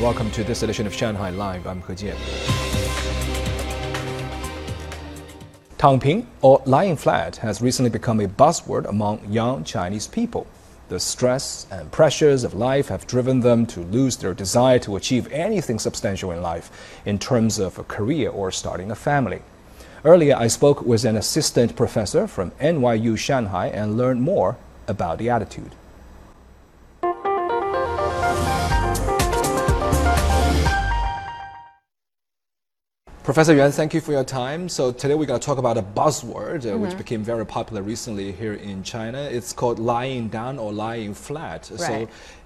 Welcome to this edition of Shanghai Live. I'm He Jian. Tangping, or lying flat, has recently become a buzzword among young Chinese people. The stress and pressures of life have driven them to lose their desire to achieve anything substantial in life in terms of a career or starting a family. Earlier, I spoke with an assistant professor from NYU Shanghai and learned more about the attitude. Professor Yuan, thank you for your time. So today we're going to talk about a buzzword uh, mm -hmm. which mm-hmm. became very popular recently here in China. It's called lying down or lying flat. Right. So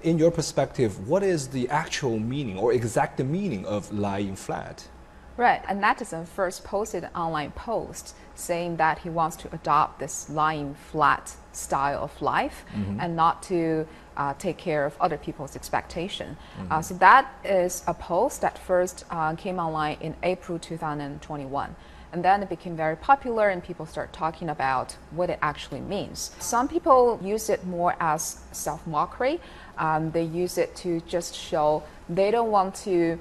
in your perspective, what is the actual meaning or exact meaning of lying flat? Right, a netizen first posted an online post saying that he wants to adopt this lying flat style of life mm -hmm. and not to uh, take care of other people's expectation. Mm -hmm. uh, mm-hmm. so that is a post that first uh, came online in April 2021. And then it became very popular, and people start talking about what it actually means. Some people use it more as self mockery. Um, they use it to just show they don't want to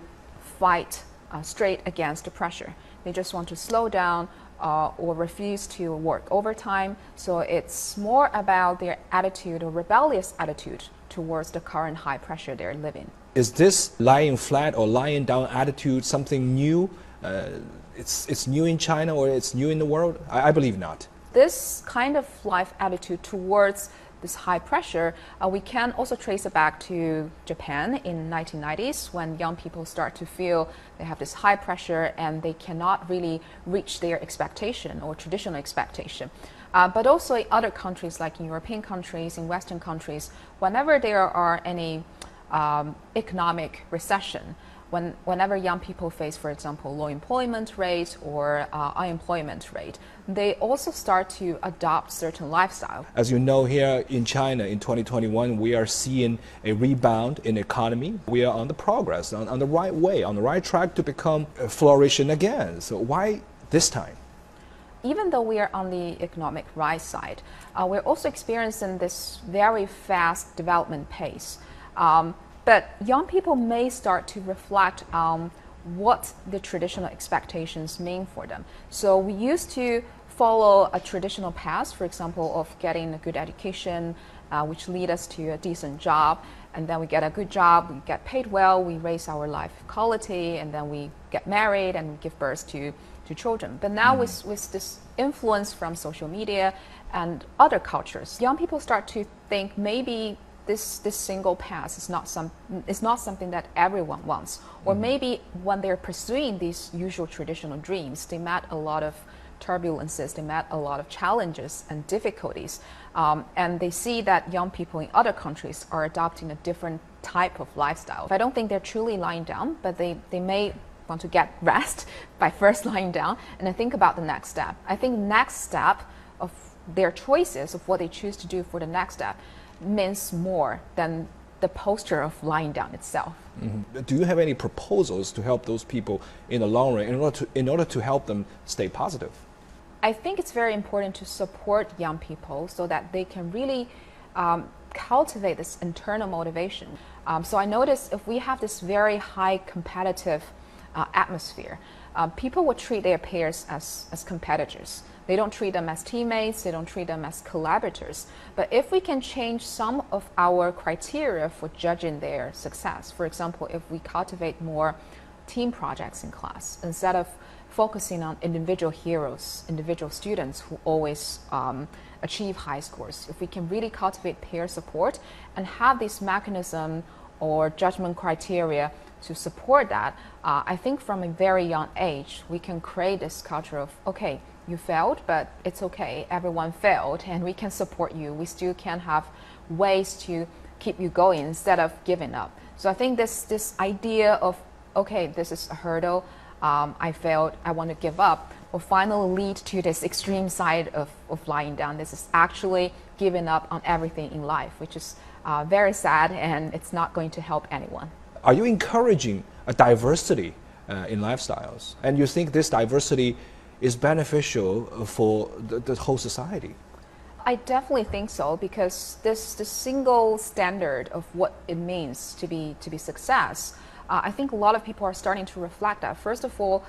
fight uh, straight against the pressure. They just want to slow down uh, or refuse to work overtime. So it's more about their attitude or rebellious attitude towards the current high pressure they're living. Is this lying flat or lying down attitude something new? Uh, it's, it's new in China or it's new in the world? I, I believe not. This kind of life attitude towards this high pressure, uh, we can also trace it back to Japan in 1990s when young people start to feel they have this high pressure and they cannot really reach their expectation or traditional expectation. Uh, but also in other countries like in European countries, in Western countries, whenever there are any um, economic recession, when, whenever young people face, for example, low employment rate or uh, unemployment rate, they also start to adopt certain lifestyle. As you know, here in China in 2021, we are seeing a rebound in economy. We are on the progress, on, on the right way, on the right track to become uh, flourishing again. So why this time? even though we are on the economic rise side, uh, we're also experiencing this very fast development pace. Um, but young people may start to reflect on what the traditional expectations mean for them. So we used to follow a traditional path, for example, of getting a good education, uh, which lead us to a decent job, and then we get a good job, we get paid well, we raise our life quality, and then we get married and we give birth to, to children. But now mm. with, with this influence from social media and other cultures, young people start to think maybe this this single path is not some is not something that everyone wants. Or mm-hmm. maybe when they're pursuing these usual traditional dreams, they met a lot of turbulences, they met a lot of challenges and difficulties, um, and they see that young people in other countries are adopting a different type of lifestyle. I don't think they're truly lying down, but they, they may want to get rest by first lying down and then think about the next step. I think next step of their choices of what they choose to do for the next step means more than the posture of lying down itself. Mm -hmm. Do you have any proposals to help those people in the long run in order to, in order to help them stay positive? I think it's very important to support young people so that they can really um, cultivate this internal motivation. Um, so I notice if we have this very high competitive uh, atmosphere, uh, people will treat their peers as, as competitors. They don't treat them as teammates, they don't treat them as collaborators. But if we can change some of our criteria for judging their success, for example, if we cultivate more team projects in class instead of focusing on individual heroes, individual students who always um, achieve high scores, if we can really cultivate peer support and have this mechanism or judgment criteria to support that, uh, I think from a very young age, we can create this culture of, okay, you failed, but it's okay. Everyone failed, and we can support you. We still can have ways to keep you going instead of giving up. So I think this this idea of okay, this is a hurdle. Um, I failed. I want to give up. Will finally lead to this extreme side of, of lying down. This is actually giving up on everything in life, which is uh, very sad, and it's not going to help anyone. Are you encouraging a diversity uh, in lifestyles? And you think this diversity is beneficial for the, the whole society. I definitely think so because this the single standard of what it means to be to be success uh, I think a lot of people are starting to reflect that. First of all,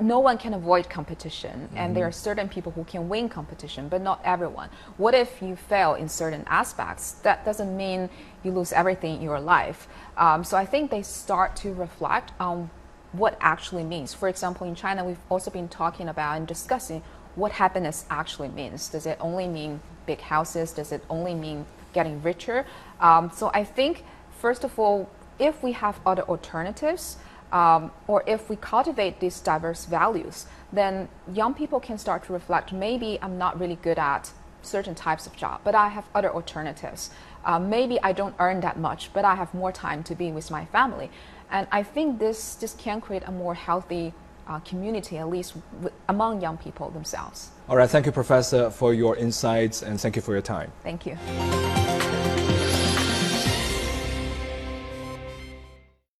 no one can avoid competition, mm-hmm. and there are certain people who can win competition, but not everyone. What if you fail in certain aspects? That doesn't mean you lose everything in your life. Um, so I think they start to reflect on what actually means. For example, in China, we've also been talking about and discussing what happiness actually means. Does it only mean big houses? Does it only mean getting richer? Um, so I think, first of all, if we have other alternatives, um, or if we cultivate these diverse values, then young people can start to reflect maybe I'm not really good at certain types of job, but I have other alternatives. Uh, maybe I don't earn that much, but I have more time to be with my family. And I think this, this can create a more healthy uh, community, at least among young people themselves. All right, thank you, Professor, for your insights and thank you for your time. Thank you.